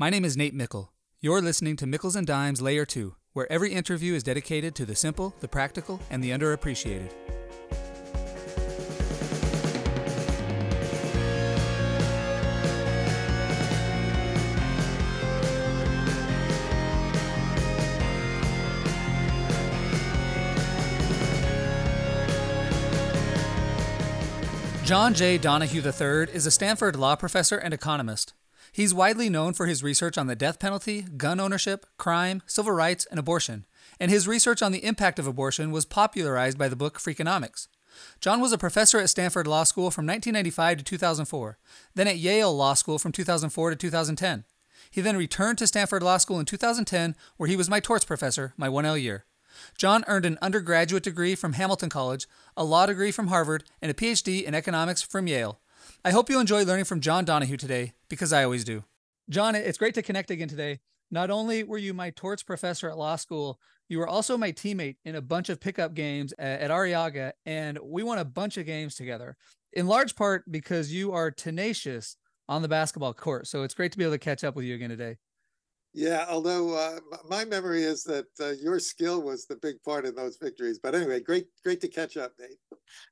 My name is Nate Mickle. You're listening to Mickles and Dimes Layer 2, where every interview is dedicated to the simple, the practical, and the underappreciated. John J. Donohue III is a Stanford law professor and economist. He's widely known for his research on the death penalty, gun ownership, crime, civil rights, and abortion, and his research on the impact of abortion was popularized by the book Freakonomics. John was a professor at Stanford Law School from 1995 to 2004, then at Yale Law School from 2004 to 2010. He then returned to Stanford Law School in 2010, where he was my torts professor my 1L year. John earned an undergraduate degree from Hamilton College, a law degree from Harvard, and a PhD in economics from Yale. I hope you enjoy learning from John Donohue today, because I always do. John, it's great to connect again today. Not only were you my torts professor at law school, you were also my teammate in a bunch of pickup games at, Arrillaga, and we won a bunch of games together, in large part because you are tenacious on the basketball court. So it's great to be able to catch up with you again today. Yeah, although uh, my memory is that uh, your skill was the big part in those victories. But anyway, great, great to catch up, Nate.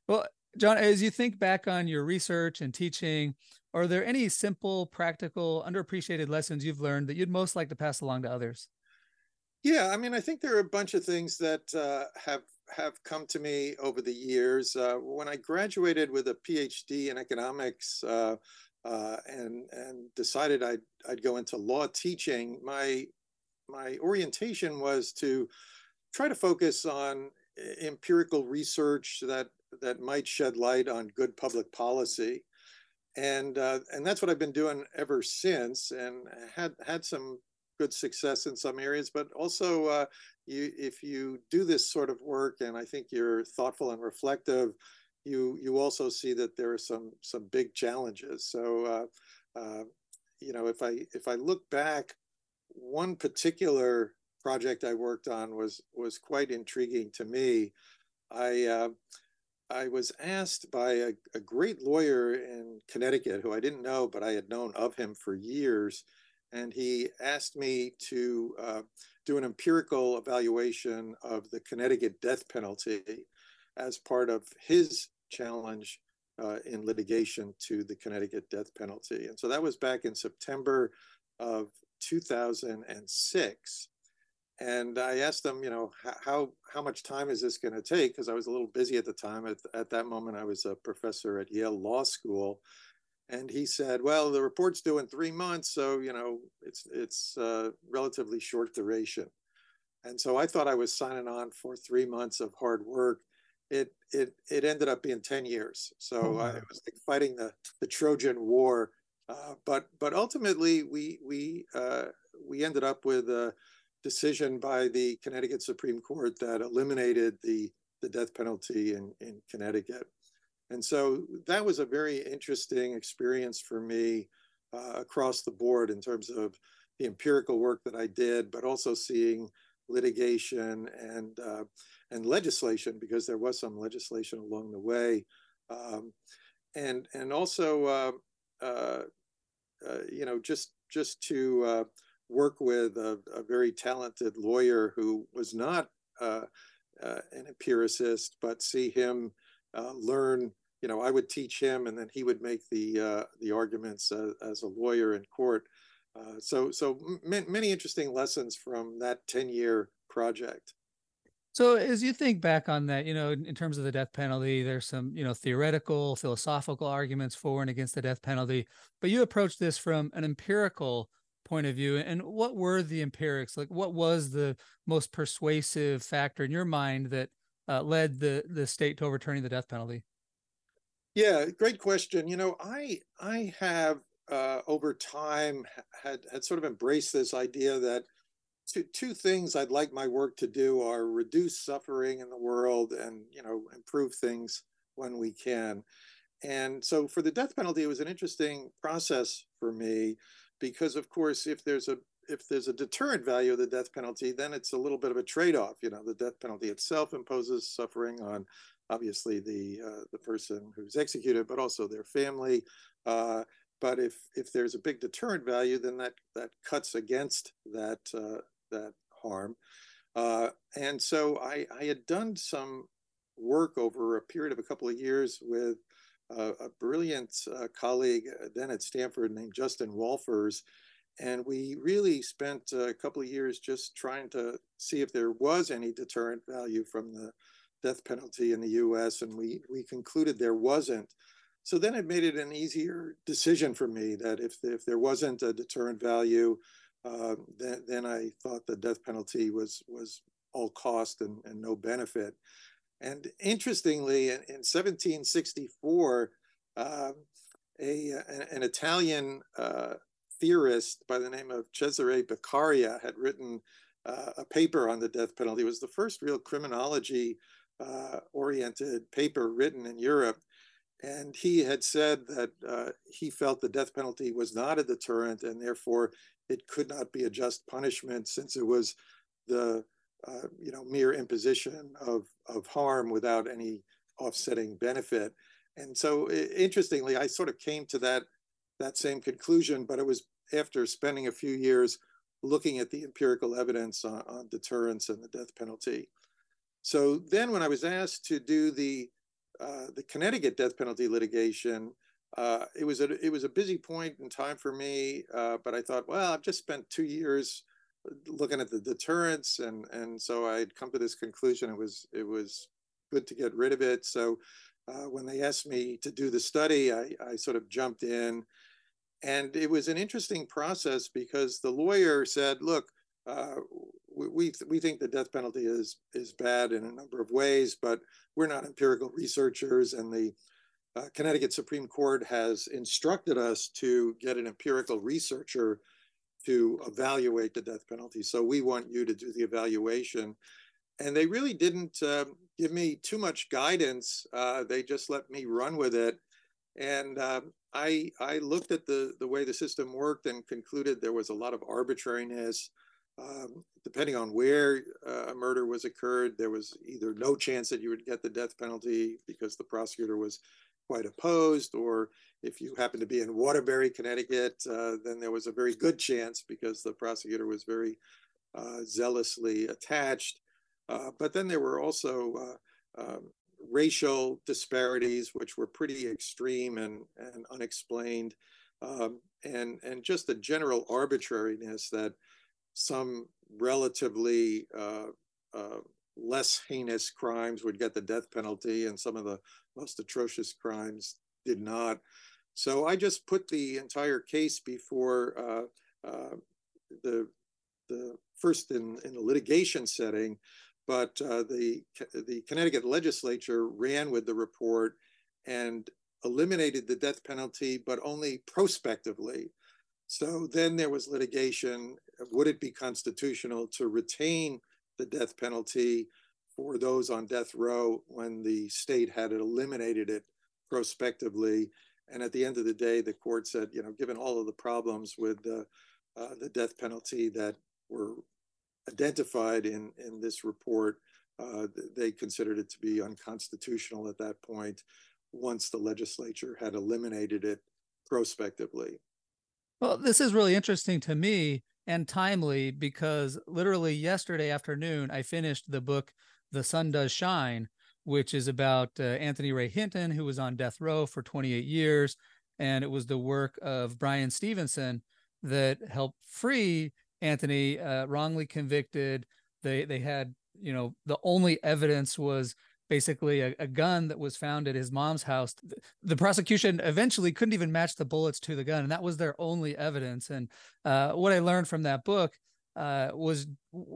Well, John, as you think back on your research and teaching, are there any simple, practical, underappreciated lessons you've learned that you'd most like to pass along to others? Yeah, I mean, I think there are a bunch of things that uh, have have come to me over the years. Uh, when I graduated with a PhD in economics, uh, uh, and and decided I'd I'd go into law teaching. My my orientation was to try to focus on empirical research that that might shed light on good public policy, and uh, and that's what I've been doing ever since, and had had some good success in some areas, but also uh, you if you do this sort of work, and I think you're thoughtful and reflective you you also see that there are some some big challenges. So uh, uh, you know, if I if I look back, one particular project I worked on was was quite intriguing to me. I uh, I was asked by a, a, great lawyer in Connecticut who I didn't know, but I had known of him for years, and he asked me to uh, do an empirical evaluation of the Connecticut death penalty as part of his challenge uh, in litigation to the Connecticut death penalty. And so that was back in September of 2006. And I asked them, you know, how how much time is this going to take? Because I was a little busy at the time. At, at that moment, I was a professor at Yale Law School, and he said, "Well, the report's due in three months, so you know, it's it's uh, relatively short duration." And so I thought I was signing on for three months of hard work, it it it ended up being 10 years so oh, uh, it was like fighting the the trojan war uh, but but ultimately we we uh, we ended up with a decision by the connecticut supreme court that eliminated the the death penalty in in connecticut. And so that was a very interesting experience for me uh, across the board in terms of the empirical work that i did but also seeing litigation and uh, and legislation because there was some legislation along the way, um, and and also uh, uh, uh, you know just just to uh, work with a, a, very talented lawyer who was not uh, uh, an empiricist, but see him learn. You know, I would teach him, and then he would make the the arguments as a lawyer in court. so so m- many interesting lessons from that ten year project. So as you think back on that, you know, in, in, terms of the death penalty, there's some, you know, theoretical, philosophical arguments for and against the death penalty, but you approach this from an empirical point of view. And what were the empirics? Like what was the most persuasive factor in your mind that uh, led the the state to overturning the death penalty? Yeah, great question. You know, I I have uh, over time had had sort of embraced this idea that two, two things I'd like my work to do are reduce suffering in the world and you know improve things when we can. And so for the death penalty, it was an interesting process for me because of course if there's a if there's a deterrent value of the death penalty, then it's a little bit of a trade-off. You know, the death penalty itself imposes suffering on obviously the uh, the person who's executed, but also their family. Uh, but if if there's a big deterrent value, then that that cuts against that uh, that harm. Uh, and so I, I had done some work over a period of a couple of years with uh, a brilliant uh, colleague uh, then at Stanford named Justin Wolfers. And we really spent a couple of years just trying to see if there was any deterrent value from the death penalty in the US. And we, we concluded there wasn't. So then it made it an easier decision for me that if, if there wasn't a deterrent value, uh, then, then I thought the death penalty was, was all cost and, and no benefit. And interestingly, in, in 1764, um, a, an, Italian uh, theorist by the name of Cesare Beccaria had written uh, a paper on the death penalty. It was the first real criminology uh, oriented paper written in Europe. And he had said that uh, he felt the death penalty was not a deterrent and therefore it could not be a just punishment since it was the uh, you know, mere imposition of, of harm without any offsetting benefit. And so interestingly, I sort of came to that, that same conclusion, but it was after spending a few years looking at the empirical evidence on, on deterrence and the death penalty. So then when I was asked to do the, uh, the Connecticut death penalty litigation, uh, it was a it was a busy point in time for me, uh, but I thought, well, I've just spent two years looking at the deterrence and and so I'd come to this conclusion it was it was good to get rid of it. So uh, when they asked me to do the study I, I sort of jumped in and it was an interesting process because the lawyer said look uh, we, we, think the death penalty is is bad in a number of ways but we're not empirical researchers and the uh, Connecticut Supreme Court has instructed us to get an empirical researcher to evaluate the death penalty. So we want you to do the evaluation. And they really didn't uh, give me too much guidance. Uh, they just let me run with it. And um, I, I looked at the, the way the system worked and concluded there was a lot of arbitrariness. Um, depending on where uh, a murder was occurred, there was either no chance that you would get the death penalty because the prosecutor was quite opposed, or if you happen to be in Waterbury, Connecticut, uh, then there was a very good chance because the prosecutor was very uh, zealously attached. Uh, but then there were also uh, um, racial disparities, which were pretty extreme and, and unexplained, um, and, and just a general arbitrariness that some relatively uh, uh, less heinous crimes would get the death penalty, and some of the most atrocious crimes did not. So I just put the entire case before uh, uh, the the first in, in the litigation setting, but uh, the the Connecticut legislature ran with the report and eliminated the death penalty, but only prospectively. So then there was litigation. Would it be constitutional to retain the death penalty for those on death row when the state had eliminated it prospectively. And at the end of the day, the court said, you know, given all of the problems with the, uh, the death penalty that were identified in, in this report, uh, they considered it to be unconstitutional at that point once the legislature had eliminated it prospectively. Well, this is really interesting to me and timely because literally yesterday afternoon, I finished the book The Sun Does Shine, which is about uh, Anthony Ray Hinton, who was on death row for 28 years. And it was the work of Bryan Stevenson that helped free Anthony, uh, wrongly convicted. They, they had, you know, the only evidence was basically a, a, gun that was found at his mom's house. The prosecution eventually couldn't even match the bullets to the gun, and that was their only evidence. And uh, what I learned from that book uh, was,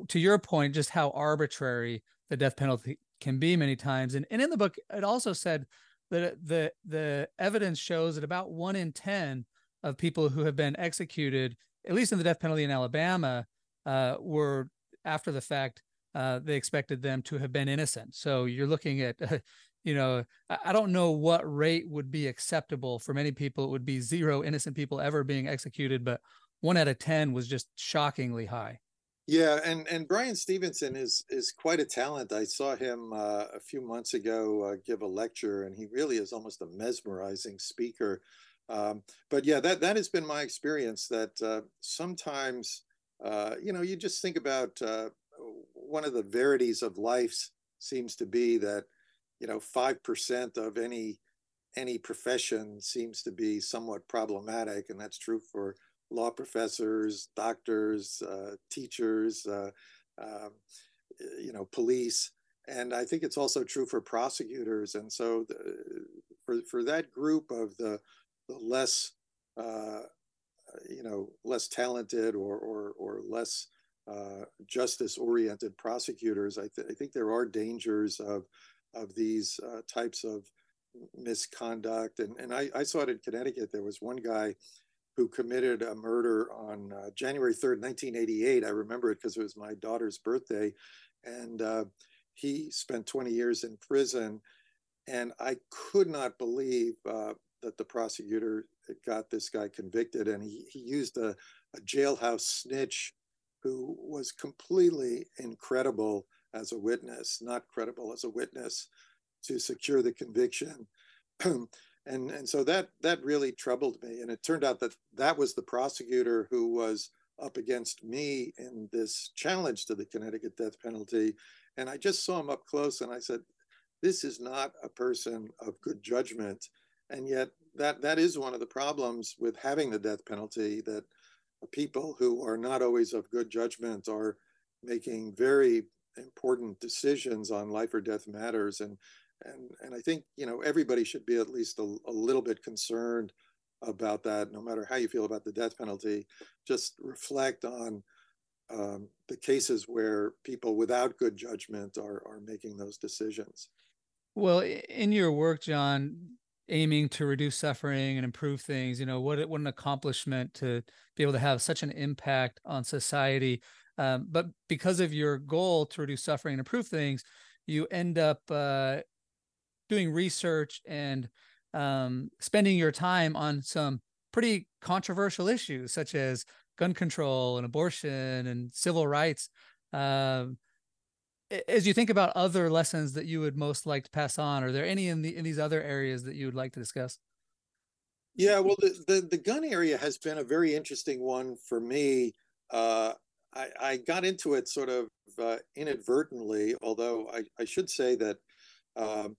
to your point, just how arbitrary the death penalty can be many times. And, and in the book, it also said that the the evidence shows that about one in ten of people who have been executed, at least in the death penalty in Alabama, uh, were after the fact uh, they expected them to have been innocent. So you're looking at, uh, you know, I don't know what rate would be acceptable for many people. It would be zero innocent people ever being executed, but one out of 10 was just shockingly high. Yeah, and and Bryan Stevenson is is quite a talent. I saw him uh, a few months ago uh, give a lecture, and he really is almost a mesmerizing speaker. Um, but yeah, that that has been my experience. That uh, sometimes, uh, you know, you just think about uh, one of the verities of life seems to be that, you know, five percent of any any profession seems to be somewhat problematic, and that's true for law professors, doctors, uh, teachers, uh, um, you know, police and I think it's also true for prosecutors. And so, the, for for that group of the the less, uh, you know, less talented or or or less uh, justice oriented prosecutors, I, th- I, think there are dangers of of these uh, types of misconduct. And and I, I saw it in Connecticut. There was one guy who committed a murder on uh, January 3rd, 1988. I remember it because it was my daughter's birthday. And uh, he spent 20 years in prison. And I could not believe uh, that the prosecutor got this guy convicted. And he, he used a, a jailhouse snitch who was completely incredible as a witness, not credible as a witness to secure the conviction. and and so that that really troubled me. And it turned out that that was the prosecutor who was up against me in this challenge to the Connecticut death penalty. And I just saw him up close and I said, this is not a person of good judgment. And yet that that is one of the problems with having the death penalty that people who are not always of good judgment are making very important decisions on life or death matters. And and and I think you know everybody should be at least a, a little bit concerned about that no matter how you feel about the death penalty just reflect on um, the cases where people without good judgment are, are making those decisions. Well, in your work, John, aiming to reduce suffering and improve things, you know, what, what an accomplishment to be able to have such an impact on society. Um, but because of your goal to reduce suffering and improve things, you end up uh, doing research and um, spending your time on some pretty controversial issues, such as gun control and abortion and civil rights. Um, as you think about other lessons that you would most like to pass on, are there any in the in these other areas that you would like to discuss? Yeah, well, the the, the gun area has been a very interesting one for me. Uh, I, I, got into it sort of uh, inadvertently, although I, I, should say that um,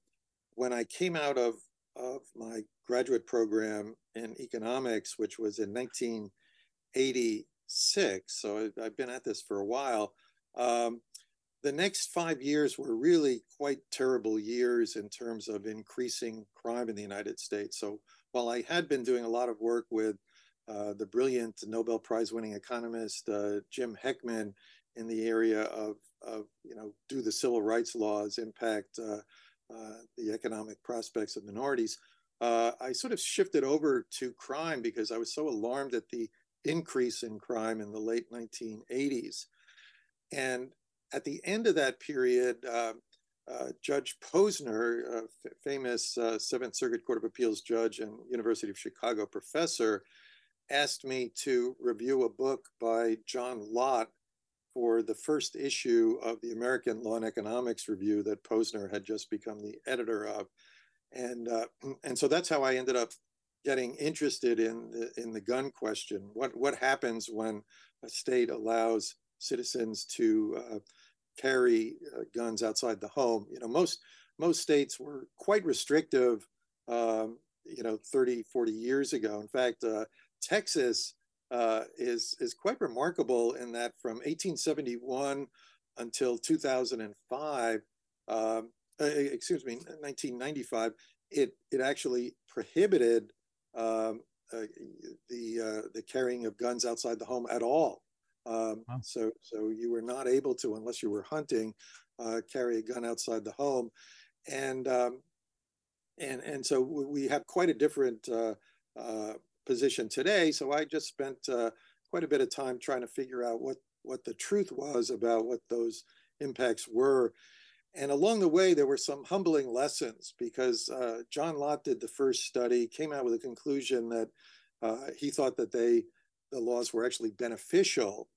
when I came out of of my graduate program in economics, which was in 1986, So I, have been at this for a while. Um, the next five years were really quite terrible years in terms of increasing crime in the United States. So while I had been doing a lot of work with uh, the brilliant Nobel Prize winning economist uh, Jim Heckman in the area of, of, you know, do the civil rights laws impact uh, the economic prospects of minorities? Uh, I sort of shifted over to crime because I was so alarmed at the increase in crime in the late 1980s. And at the end of that period, uh, uh, Judge Posner, famous uh, Seventh Circuit Court of Appeals judge and University of Chicago professor, asked me to review a book by John Lott for the first issue of the American Law and Economics Review that Posner had just become the editor of. And, uh, and so that's how I ended up getting interested in the, in the gun question. What what happens when a state allows citizens to uh, carry uh, guns outside the home? You know, most most states were quite restrictive. Um, you know, 30, 40 years ago. In fact, uh, Texas uh, is is quite remarkable in that from 1871 until 2005. Um, uh, excuse me, 1995, it it actually prohibited um, uh, the uh, the carrying of guns outside the home at all. Um, wow. So so you were not able to, unless you were hunting, uh, carry a gun outside the home, and um, and and so we have quite a different uh, uh, position today. So I just spent uh, quite a bit of time trying to figure out what what the truth was about what those impacts were and along the way, there were some humbling lessons because uh, John Lott did the first study, came out with a conclusion that uh, he thought that they, the laws were actually beneficial.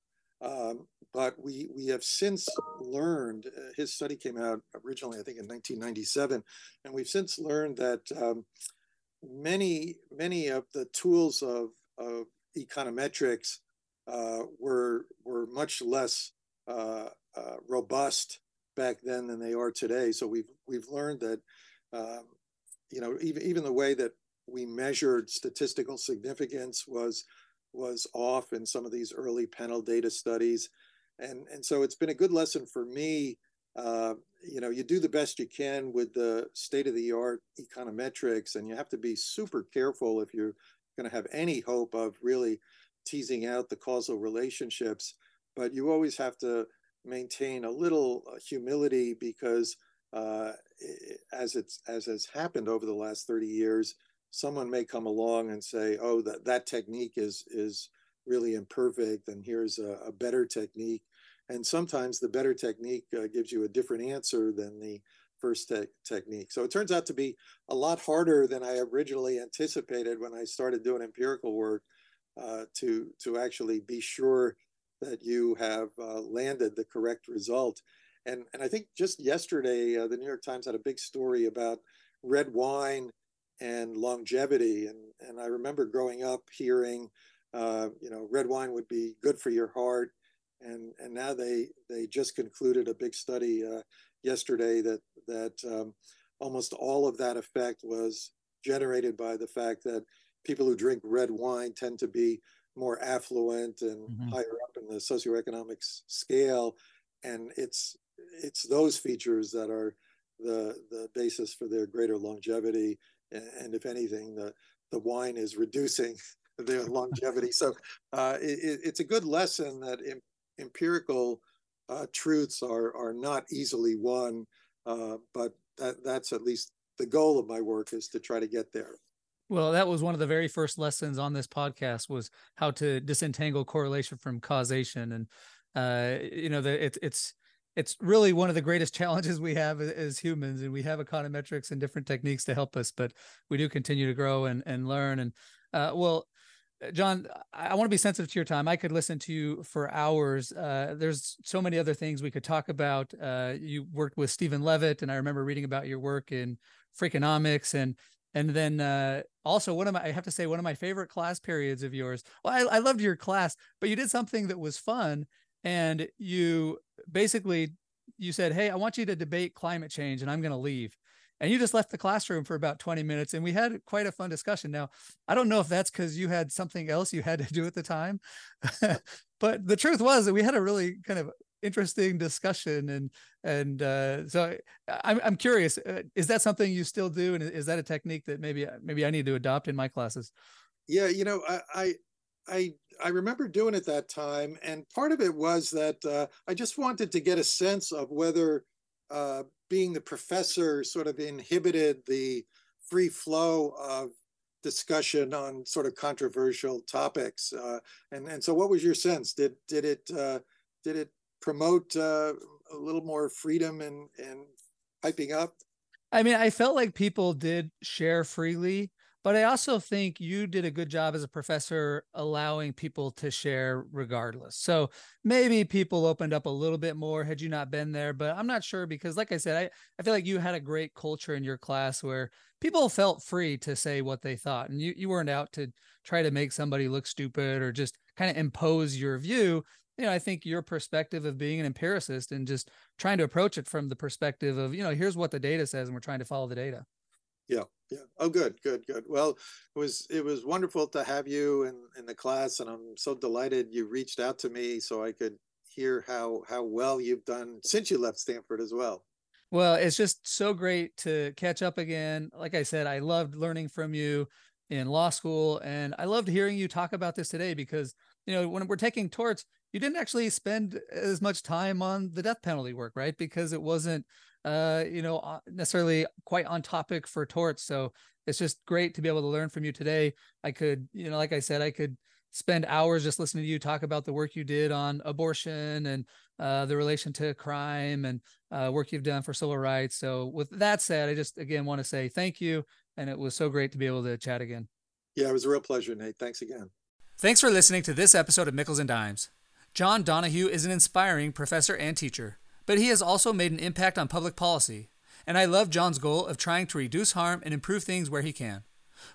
Um, but we, we have since learned, uh, his study came out originally, I think, in 1997, and we've since learned that um, many many of the tools of, of econometrics uh, were were much less uh, uh, robust back then than they are today. So we've we've learned that um, you know even even the way that we measured statistical significance was was off in some of these early panel data studies, and and so it's been a good lesson for me. Uh, you know, you do the best you can with the state of the art econometrics, and you have to be super careful if you're going to have any hope of really teasing out the causal relationships. But you always have to maintain a little uh, humility because uh, as it's as has happened over the last 30 years, someone may come along and say, "Oh, that that technique is is really imperfect, and here's a, a better technique." And sometimes the better technique uh, gives you a different answer than the first te- technique. So it turns out to be a lot harder than I originally anticipated when I started doing empirical work uh, to to actually be sure that you have uh, landed the correct result. And and I think just yesterday uh, the New York Times had a big story about red wine and longevity. And and I remember growing up hearing, uh, you know, red wine would be good for your heart. And and now they they just concluded a big study uh, yesterday that that um, almost all of that effect was generated by the fact that people who drink red wine tend to be more affluent and mm-hmm. higher up in the socioeconomic scale. And it's it's those features that are the the basis for their greater longevity. And, and if anything the the wine is reducing their longevity. So uh, it, it's a good lesson that empirical uh, truths are are not easily won uh, but that that's at least the goal of my work is to try to get there well, that was one of the very first lessons on this podcast was how to disentangle correlation from causation, and uh, you know, the, it, it's it's really one of the greatest challenges we have as humans, and we have econometrics and different techniques to help us, but we do continue to grow and and learn. And uh, well, John, I want to be sensitive to your time. I could listen to you for hours. Uh, there's so many other things we could talk about. Uh, you worked with Stephen Levitt, and I remember reading about your work in Freakonomics and and then uh, also one of my, I have to say, one of my favorite class periods of yours. Well, I, I loved your class, but you did something that was fun. And you basically, you said, Hey, I want you to debate climate change and I'm going to leave. And you just left the classroom for about 20 minutes and we had quite a fun discussion. Now, I don't know if that's because you had something else you had to do at the time, but the truth was that we had a really kind of interesting discussion and and uh, so I'm I'm curious uh, is that something you still do and is that a technique that maybe maybe I need to adopt in my classes? Yeah, you know, I I I remember doing it that time, and part of it was that uh, I just wanted to get a sense of whether uh, being the professor sort of inhibited the free flow of discussion on sort of controversial topics. Uh, and and so, what was your sense? Did did it uh, did it promote uh, a little more freedom and and hyping up? I mean, I felt like people did share freely, but I also think you did a good job as a professor allowing people to share regardless. So maybe people opened up a little bit more had you not been there, but I'm not sure because, like I said, I, I feel like you had a great culture in your class where people felt free to say what they thought and you, you weren't out to try to make somebody look stupid or just kind of impose your view you know, I think your perspective of being an empiricist and just trying to approach it from the perspective of, you know, here's what the data says and we're trying to follow the data. Yeah, yeah. Oh, good, good, good. Well, it was it was wonderful to have you in in the class, and I'm so delighted you reached out to me so I could hear how how well you've done since you left Stanford as well. Well, it's just so great to catch up again. Like I said, I loved learning from you in law school, and I loved hearing you talk about this today because you know when we're taking torts you didn't actually spend as much time on the death penalty work, right? Because it wasn't, uh, you know, uh, necessarily quite on topic for torts. So it's just great to be able to learn from you today. I could, you know, like I said, I could spend hours just listening to you talk about the work you did on abortion and uh, the relation to crime and uh, work you've done for civil rights. So with that said, I just again want to say thank you, and it was so great to be able to chat again. Yeah, it was a real pleasure, Nate. Thanks again. Thanks for listening to this episode of Mickles and Dimes. John Donohue is an inspiring professor and teacher, but he has also made an impact on public policy, and I love John's goal of trying to reduce harm and improve things where he can.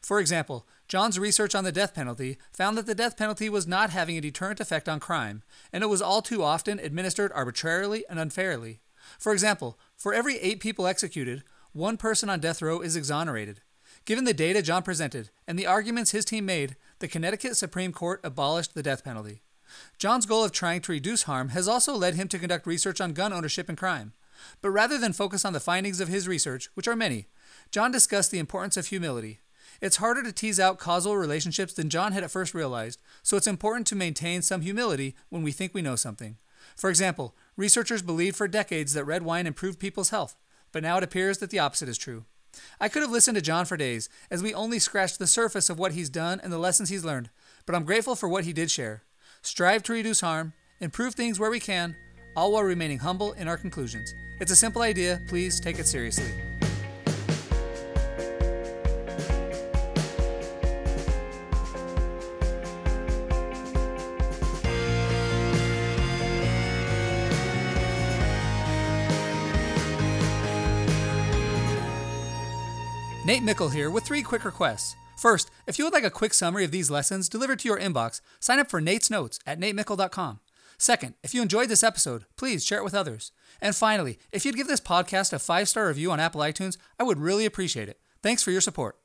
For example, John's research on the death penalty found that the death penalty was not having a deterrent effect on crime, and it was all too often administered arbitrarily and unfairly. For example, for every eight people executed, one person on death row is exonerated. Given the data John presented and the arguments his team made, the Connecticut Supreme Court abolished the death penalty. John's goal of trying to reduce harm has also led him to conduct research on gun ownership and crime. But rather than focus on the findings of his research, which are many, John discussed the importance of humility. It's harder to tease out causal relationships than John had at first realized, so it's important to maintain some humility when we think we know something. For example, researchers believed for decades that red wine improved people's health, but now it appears that the opposite is true. I could have listened to John for days, as we only scratched the surface of what he's done and the lessons he's learned, but I'm grateful for what he did share. Strive to reduce harm, improve things where we can, all while remaining humble in our conclusions. It's a simple idea, please take it seriously. Nate Mickle here with three quick requests. First, if you would like a quick summary of these lessons delivered to your inbox, sign up for Nate's Notes at natemickle.com. Second, if you enjoyed this episode, please share it with others. And finally, if you'd give this podcast a five star review on Apple iTunes, I would really appreciate it. Thanks for your support.